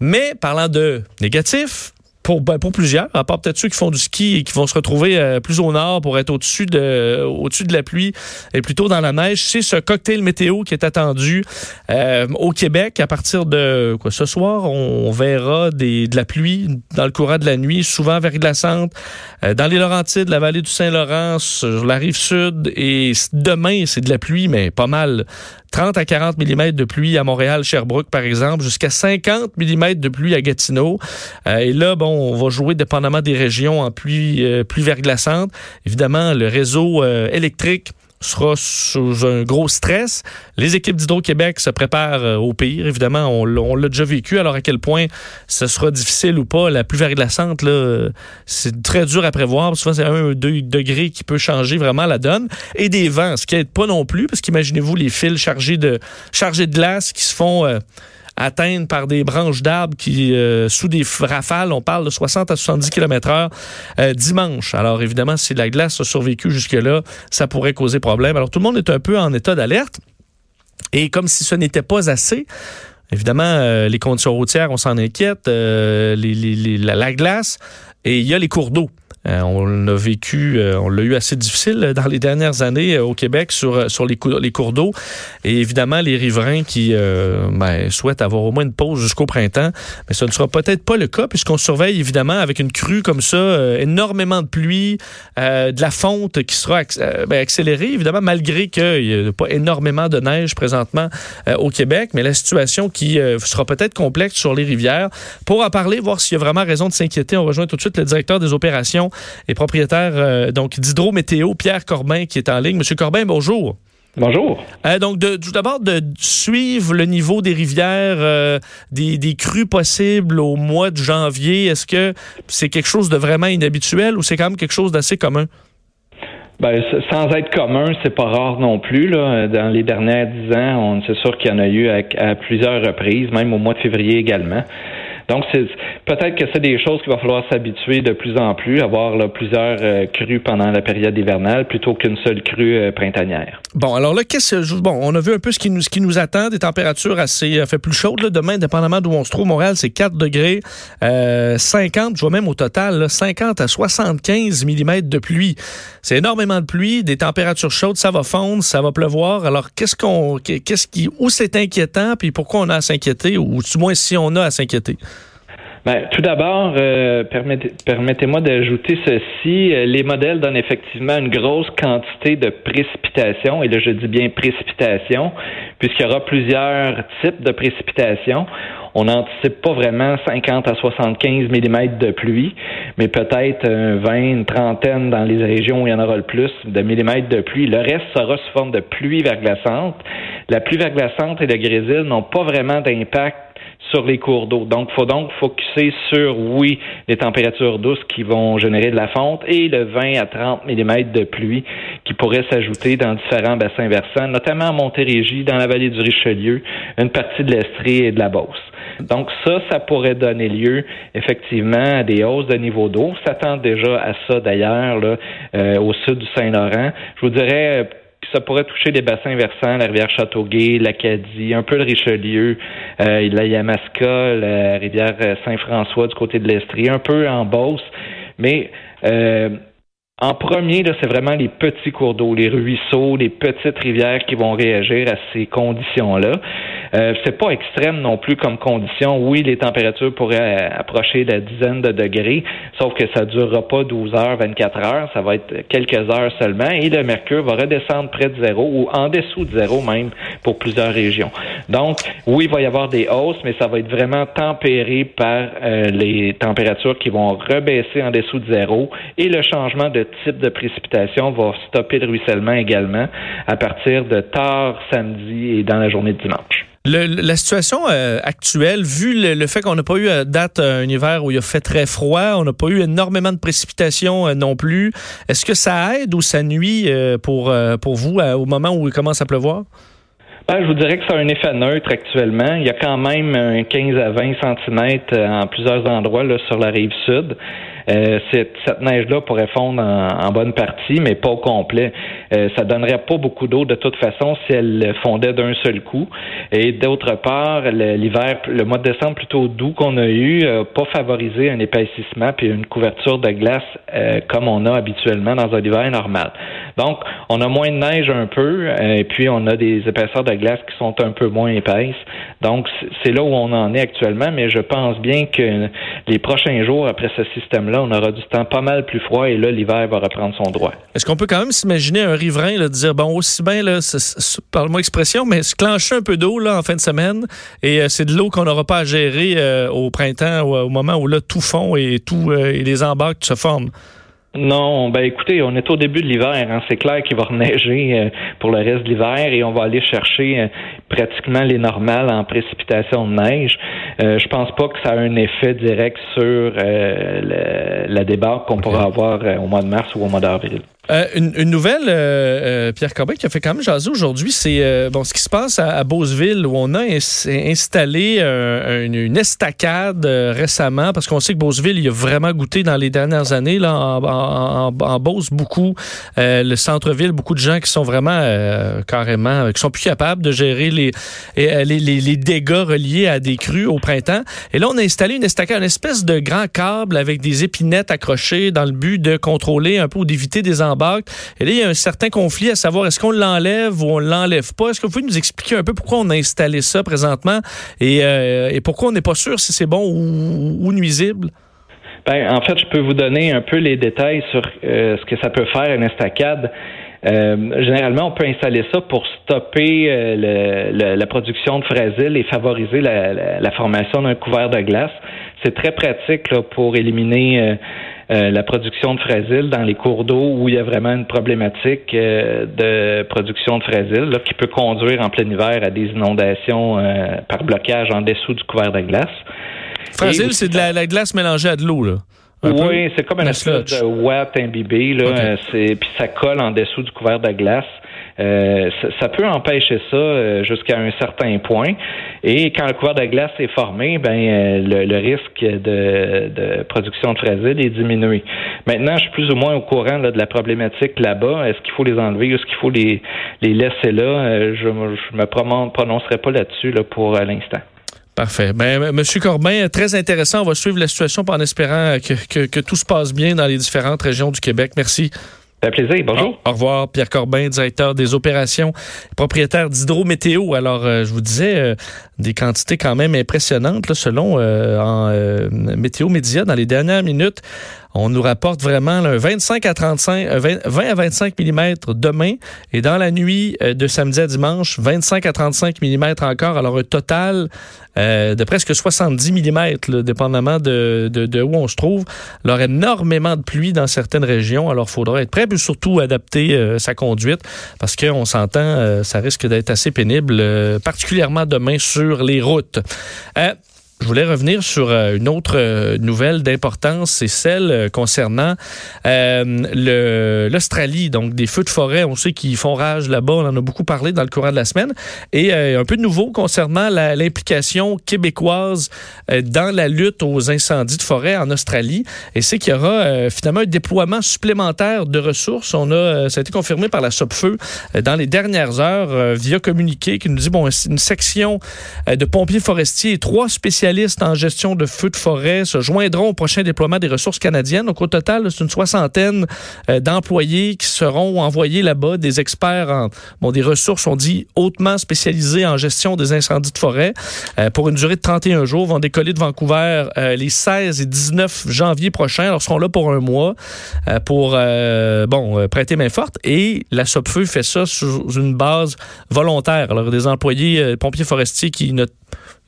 Mais parlant de négatif, pour, ben, pour plusieurs, à part peut-être ceux qui font du ski et qui vont se retrouver euh, plus au nord pour être au-dessus de, au-dessus de la pluie et plutôt dans la neige, c'est ce cocktail météo qui est attendu euh, au Québec à partir de quoi ce soir. On, verra des, de la pluie dans le courant de la nuit, souvent vers de la Centre, euh, dans les Laurentides, la vallée du Saint-Laurent, sur la rive sud. Et demain, c'est de la pluie, mais pas mal 30 à 40 mm de pluie à Montréal, Sherbrooke, par exemple, jusqu'à 50 mm de pluie à Gatineau. Euh, et là, bon, on va jouer dépendamment des régions en pluie, euh, verglaçante. Évidemment, le réseau euh, électrique sera sous un gros stress. Les équipes d'Hydro-Québec se préparent euh, au pire. Évidemment, on, l'a déjà vécu. Alors, à quel point ce sera difficile ou pas, la pluie verglaçante, c'est très dur à prévoir. Souvent, c'est un ou deux degrés qui peut changer vraiment la donne. Et des vents, ce qui n'aide pas non plus, parce qu'imaginez-vous les fils chargés de, glace qui se font... atteindre par des branches d'arbres qui, euh, sous des rafales, on parle de 60 à 70 km heure euh, dimanche. Alors évidemment, si la glace a survécu jusque-là, ça pourrait causer problème. Alors tout le monde est un peu en état d'alerte. Et comme si ce n'était pas assez, Évidemment, euh, les conditions routières, on s'en inquiète, la, glace, et il y a les cours d'eau. Euh, on l'a vécu, euh, on l'a eu assez difficile dans les dernières années euh, au Québec sur, sur les, les cours d'eau. Et évidemment, les riverains qui ben, souhaitent avoir au moins une pause jusqu'au printemps, mais ce ne sera peut-être pas le cas puisqu'on surveille évidemment avec une crue comme ça, énormément de pluie, de la fonte qui sera ben, accélérée, évidemment, malgré qu'il n'y a pas énormément de neige présentement au Québec, mais la situation qui sera peut-être complexe sur les rivières. Pour en parler, voir s'il y a vraiment raison de s'inquiéter, on rejoint tout de suite le directeur des opérations et propriétaire euh, donc d'Hydro-Météo, Pierre Corbin, qui est en ligne. Monsieur Corbin, bonjour. Bonjour. Euh, donc, de, tout d'abord, de suivre le niveau des rivières, euh, des, des, crues possibles au mois de janvier, est-ce que c'est quelque chose de vraiment inhabituel ou c'est quand même quelque chose d'assez commun? Ben, sans être commun, c'est pas rare non plus. Là. Dans les dernières dix ans, on c'est sûr qu'il y en a eu à, plusieurs reprises, même au mois de février également. Donc, c'est peut-être que c'est des choses qu'il va falloir s'habituer de plus en plus, avoir plusieurs euh, crues pendant la période hivernale plutôt qu'une seule crue euh, printanière. Bon, alors là, qu'est-ce bon, on a vu un peu ce qui nous, attend, des températures assez euh, fait plus chaudes là, demain, dépendamment d'où on se trouve. Montréal, c'est 4 degrés, 50, je vois même au total, 50 à 75 mm de pluie. C'est énormément de pluie, des températures chaudes, ça va fondre, ça va pleuvoir. Alors, qu'est-ce qu'on, qu'est-ce qui, où c'est inquiétant, puis pourquoi on a à s'inquiéter, ou du moins si on a à s'inquiéter? Ben, tout d'abord, euh, permettez-moi d'ajouter ceci. Euh, les modèles donnent effectivement une grosse quantité de précipitations, et là je dis bien précipitation, puisqu'il y aura plusieurs types de précipitations. On n'anticipe pas vraiment 50 à 75 mm de pluie, mais peut-être 20, une trentaine dans les régions où il y en aura le plus de millimètres de pluie. Le reste sera sous forme de pluie verglaçante. La pluie verglaçante et le grésil n'ont pas vraiment d'impact sur les cours d'eau. Donc, faut donc focuser sur, oui, les températures douces qui vont générer de la fonte et le 20 à 30 mm de pluie qui pourrait s'ajouter dans différents bassins versants, notamment à Montérégie, dans la vallée du Richelieu, une partie de l'Estrie et de la Beauce. Donc ça, ça pourrait donner lieu effectivement à des hausses de niveau d'eau. On s'attend déjà à ça d'ailleurs là, euh, au sud du Saint-Laurent. Je vous dirais ça pourrait toucher les bassins versants, la rivière Châteauguay, l'Acadie, un peu le Richelieu, euh, la Yamaska, la rivière Saint-François du côté de l'Estrie, un peu en Beauce. Mais euh, en premier, c'est vraiment les petits cours d'eau, les ruisseaux, les petites rivières qui vont réagir à ces conditions-là. Euh, c'est pas extrême non plus comme condition. Oui, les températures pourraient approcher la dizaine de degrés, sauf que ça durera pas 12 heures, 24 heures, ça va être quelques heures seulement, et le mercure va redescendre près de zéro ou en dessous de zéro même pour plusieurs régions. Donc, oui, il va y avoir des hausses, mais ça va être vraiment tempéré par euh, les températures qui vont rebaisser en dessous de zéro et le changement de type de précipitation va stopper le ruissellement également à partir de tard samedi et dans la journée de dimanche. La situation euh, actuelle, vu le, fait qu'on n'a pas eu à date un hiver où il a fait très froid, on n'a pas eu énormément de précipitations non plus, est-ce que ça aide ou ça nuit pour, pour vous au moment où il commence à pleuvoir? Ben, je vous dirais que c'est un effet neutre actuellement. Il y a quand même 15 à 20 cm en plusieurs endroits là, sur la rive sud. Euh, cette, cette neige-là pourrait fondre en, bonne partie, mais pas au complet. Euh, ça donnerait pas beaucoup d'eau de toute façon si elle fondait d'un seul coup. Et d'autre part, l'hiver, le mois de décembre plutôt doux qu'on a eu, euh, pas favorisé un épaississement puis une couverture de glace euh, comme on a habituellement dans un hiver normal. Donc, on a moins de neige un peu, et puis on a des épaisseurs de glace qui sont un peu moins épaisses. Donc, c'est là où on en est actuellement, mais je pense bien que les prochains jours après ce système-là, on aura du temps pas mal plus froid et là, l'hiver va reprendre son droit. Est-ce qu'on peut quand même s'imaginer un riverain là, dire, bon, aussi bien, là, parle-moi expression, mais se clencher un peu d'eau en fin de semaine et euh, c'est de l'eau qu'on n'aura pas à gérer euh, au printemps, ou, au moment où là, tout fond et, tout, euh, et les embarques se forment? Non, ben écoutez, on est au début de l'hiver. Hein. C'est clair qu'il va reneiger euh, pour le reste de l'hiver et on va aller chercher euh, pratiquement les normales en précipitation de neige. Euh, je pense pas que ça a un effet direct sur euh, la débarque qu'on pourra avoir au mois de mars ou au mois d'avril. Euh, une, nouvelle, euh, euh, Pierre Corbin, qui a fait quand même jaser aujourd'hui, c'est bon ce qui se passe à, Beauceville, où on a installé une, estacade récemment, parce qu'on sait que Beauceville, il a vraiment goûté dans les dernières années, là, en, en, Beauce, beaucoup, le centre-ville, beaucoup de gens qui sont vraiment carrément, qui sont plus capables de gérer les, les, les, dégâts reliés à des crues au printemps. Et là, on a installé une estacade, une espèce de grand câble avec des épinettes accrochées dans le but de contrôler un peu ou d'éviter des embûches et là, il y a un certain conflit à savoir est-ce qu'on l'enlève ou on l'enlève pas. Est-ce que vous pouvez nous expliquer un peu pourquoi on a installé ça présentement et, euh, pourquoi on n'est pas sûr si c'est bon ou, nuisible? Ben, en fait, je peux vous donner un peu les détails sur euh, ce que ça peut faire une estacade. Euh, généralement, on peut installer ça pour stopper la production de fraisiles et favoriser la, formation d'un couvert de glace. C'est très pratique pour éliminer euh, la production de fraisiles dans les cours d'eau où il y a vraiment une problématique euh, de production de fraisiles qui peut conduire en plein hiver à des inondations euh, par blocage en dessous du couvert de glace. Fragile, c'est de la, glace mélangée à de l'eau, là. oui, c'est comme une espèce de imbibé, là. Puis ça colle en dessous du couvert de glace. Euh, ça, peut empêcher ça euh, jusqu'à un certain point. Et quand le couvert de glace est formé, ben euh, le, risque de, production de fraisides est diminué. Maintenant, je suis plus ou moins au courant de la problématique là-bas. Est-ce qu'il faut les enlever? Est-ce qu'il faut les, les laisser là? je ne me prononcerai pas là-dessus là, pour l'instant. Parfait. Ben, Monsieur Corbin, très intéressant. On va suivre la situation en espérant que, que tout se passe bien dans les différentes régions du Québec. Merci. Un plaisir. Bonjour. Au, revoir, Pierre Corbin, directeur des opérations, propriétaire d'Hydrométéo. Alors, euh, je vous disais, euh, des quantités quand même impressionnantes, là, selon euh, en Météo Média, dans les dernières minutes. On nous rapporte vraiment là, 25 à 35, 20, à 25 mm demain et dans la nuit de samedi à dimanche, 25 à 35 mm encore. Alors un total euh, de presque 70 mm, dépendamment de, de, de, où on se trouve. Alors énormément de pluie dans certaines régions. Alors il faudra être prêt, puis surtout adapter euh, sa conduite parce qu'on s'entend, euh, ça risque d'être assez pénible, particulièrement demain sur les routes. Je voulais revenir sur euh, une autre euh, nouvelle d'importance, c'est celle euh, concernant l'Australie, donc des feux de forêt. On sait qu'ils font rage là-bas, on en a beaucoup parlé dans le courant de la semaine. Et un peu de nouveau concernant l'implication québécoise dans la lutte aux incendies de forêt en Australie. Et c'est qu'il y aura finalement un déploiement supplémentaire de ressources. On a, ça a été confirmé par la SOPFEU dans les dernières heures via communiqué qui nous dit bon, une section de pompiers forestiers et trois spécialistes en gestion de feux de forêt se joindront au prochain déploiement des ressources canadiennes. Donc, au total, c'est une soixantaine euh, d'employés qui seront envoyés là-bas, des experts en bon, des ressources, on dit, hautement spécialisés en gestion des incendies de forêt euh, pour une durée de 31 jours, vont décoller de Vancouver euh, les 16 et 19 janvier prochains. Alors, seront là pour un mois pour, bon, prêter main forte. Et la SOPFEU fait ça sur une base volontaire. Alors, des employés pompiers forestiers qui ne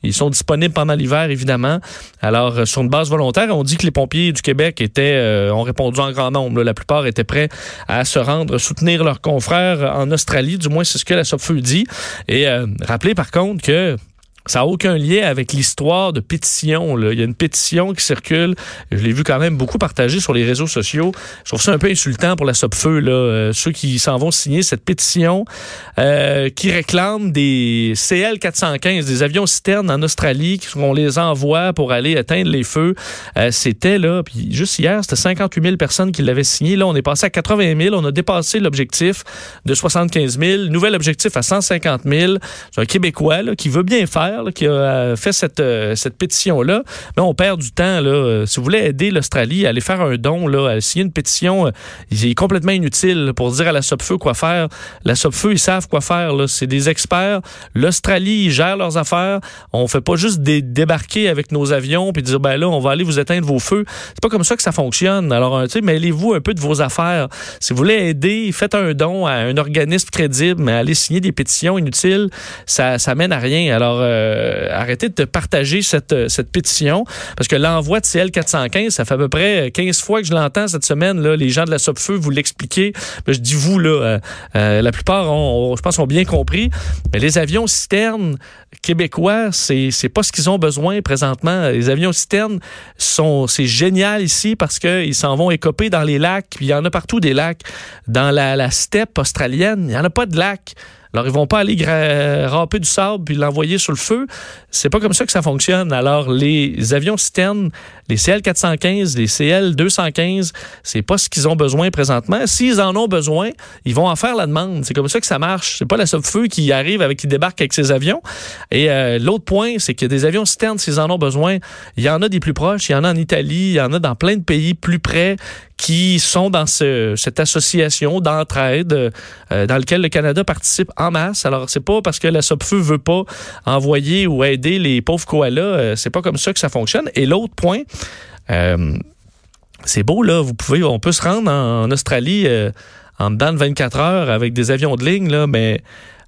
ils sont disponibles pendant l'hiver, évidemment. Alors, euh, sur une base volontaire, on dit que les pompiers du Québec étaient, euh, ont répondu en grand nombre. La plupart étaient prêts à se rendre, soutenir leurs confrères en Australie. Du moins, c'est ce que la SOPFEU dit. Et euh, rappelez par contre que ça n'a aucun lien avec l'histoire de pétition. Il y a une pétition qui circule. Je l'ai vu quand même beaucoup partagée sur les réseaux sociaux. Je trouve ça un peu insultant pour la Sopfeu, là, euh, ceux qui s'en vont signer cette pétition euh, qui réclame des CL-415, des avions citernes en Australie, qu'on les envoie pour aller éteindre les feux. Euh, c'était là, puis juste hier, c'était 58 000 personnes qui l'avaient signé. Là, on est passé à 80 000. On a dépassé l'objectif de 75 000. Nouvel objectif à 150 000. C'est un Québécois qui veut bien faire qui a euh, fait cette, euh, cette pétition-là. Mais on perd du temps. Là. Euh, si vous voulez aider l'Australie à aller faire un don, là, signer une pétition, il est complètement inutile pour dire à la Sopfeu quoi faire. La Sopfeu, ils savent quoi faire. C'est des experts. L'Australie, ils gèrent leurs affaires. On fait pas juste débarquer avec nos avions puis dire, ben là, on va aller vous éteindre vos feux. C'est pas comme ça que ça fonctionne. Alors, tu sais, mêlez-vous un peu de vos affaires. Si vous voulez aider, faites un don à un organisme crédible, mais aller signer des pétitions inutiles, ça, ça mène à rien. Alors, arrêtez de partager cette, euh, cette pétition parce que l'envoi de CL 415, ça fait à peu près 15 fois que je l'entends cette semaine. Là, les gens de la Sopfeu vous l'expliquer. Je dis vous, là, euh, la plupart, ont, je pense, ont bien compris. Mais les avions citernes québécois, c'est pas ce qu'ils ont besoin présentement. Les avions citernes sont c'est génial ici parce qu'ils s'en vont écoper dans les lacs. il y en a partout des lacs. Dans la, la steppe australienne, il y en a pas de lacs. Alors, ils vont pas aller ramper du sable puis l'envoyer sur le feu. C'est pas comme ça que ça fonctionne. Alors, les avions citernes, les CL-415, les CL-215, c'est pas ce qu'ils ont besoin présentement. S'ils en ont besoin, ils vont en faire la demande. C'est comme ça que ça marche. C'est pas la feu qui arrive avec, qui débarque avec ses avions. Et euh, l'autre point, c'est que des avions citernes, s'ils en ont besoin, il y en a des plus proches, il y en a en Italie, il y en a dans plein de pays plus près qui sont dans ce, cette association d'entraide euh, dans lequel le Canada participe en masse. Alors c'est pas parce que la Sopfeu veut pas envoyer ou aider les pauvres koalas, euh, c'est pas comme ça que ça fonctionne. Et l'autre point, euh, c'est beau là, vous pouvez, on peut se rendre en, Australie en dedans de 24 heures avec des avions de ligne là, mais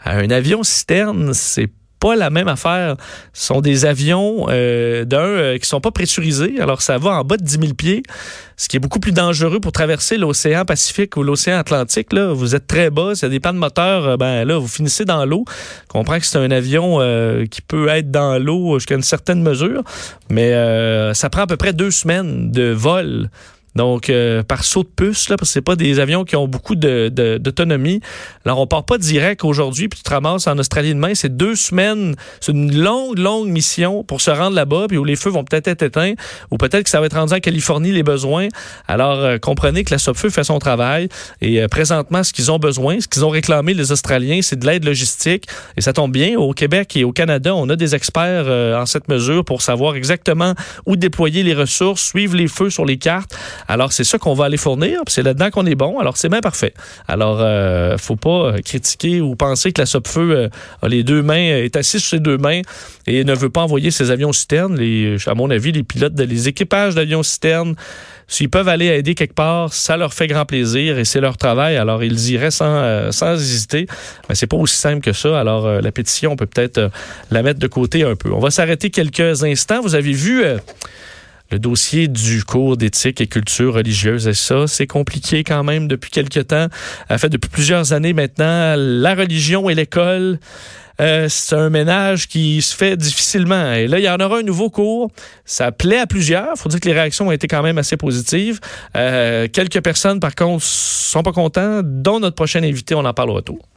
un avion citerne, c'est pas la même affaire. Ce sont des avions euh, d'un euh, qui sont pas pressurisés, alors ça va en bas de 10 000 pieds, ce qui est beaucoup plus dangereux pour traverser l'océan Pacifique ou l'océan Atlantique. Là, vous êtes très bas, s'il y a des pannes de moteur, euh, ben là vous finissez dans l'eau. On comprend que c'est un avion euh, qui peut être dans l'eau jusqu'à une certaine mesure, mais ça prend à peu près deux semaines de vol donc, euh, par saut de puce, là, parce que c'est pas des avions qui ont beaucoup d'autonomie. De, Alors, on part pas direct aujourd'hui, puis tu te ramasses en Australie demain. C'est deux semaines, c'est une longue, longue mission pour se rendre là-bas, puis où les feux vont peut-être être éteints, ou peut-être que ça va être rendu en Californie, les besoins. Alors, euh, comprenez que la Sopfeu fait son travail, et euh, présentement, ce qu'ils ont besoin, ce qu'ils ont réclamé, les Australiens, c'est de l'aide logistique, et ça tombe bien. Au Québec et au Canada, on a des experts en cette mesure pour savoir exactement où déployer les ressources, suivre les feux sur les cartes, alors, c'est ça qu'on va aller fournir, c'est là-dedans qu'on est bon. Alors, c'est bien parfait. Alors, euh, faut pas euh, critiquer ou penser que la Sopfeu euh, a les deux mains, est assise sur ses deux mains et ne veut pas envoyer ses avions citernes. Les, à mon avis, les pilotes, de, les équipages d'avions citernes, s'ils peuvent aller aider quelque part, ça leur fait grand plaisir et c'est leur travail. Alors, ils iraient sans, euh, sans hésiter. Mais c'est pas aussi simple que ça. Alors, la pétition, on peut peut-être la mettre de côté un peu. On va s'arrêter quelques instants. Vous avez vu le dossier du cours d'éthique et culture religieuse. Et ça, c'est compliqué quand même depuis quelque temps. En fait, depuis plusieurs années maintenant, la religion et l'école, euh, c'est un ménage qui se fait difficilement. Et là, il y en aura un nouveau cours. Ça plaît à plusieurs. faut dire que les réactions ont été quand même assez positives. Euh, quelques personnes, par contre, sont pas contents, dont notre prochain invité. On en parle au retour.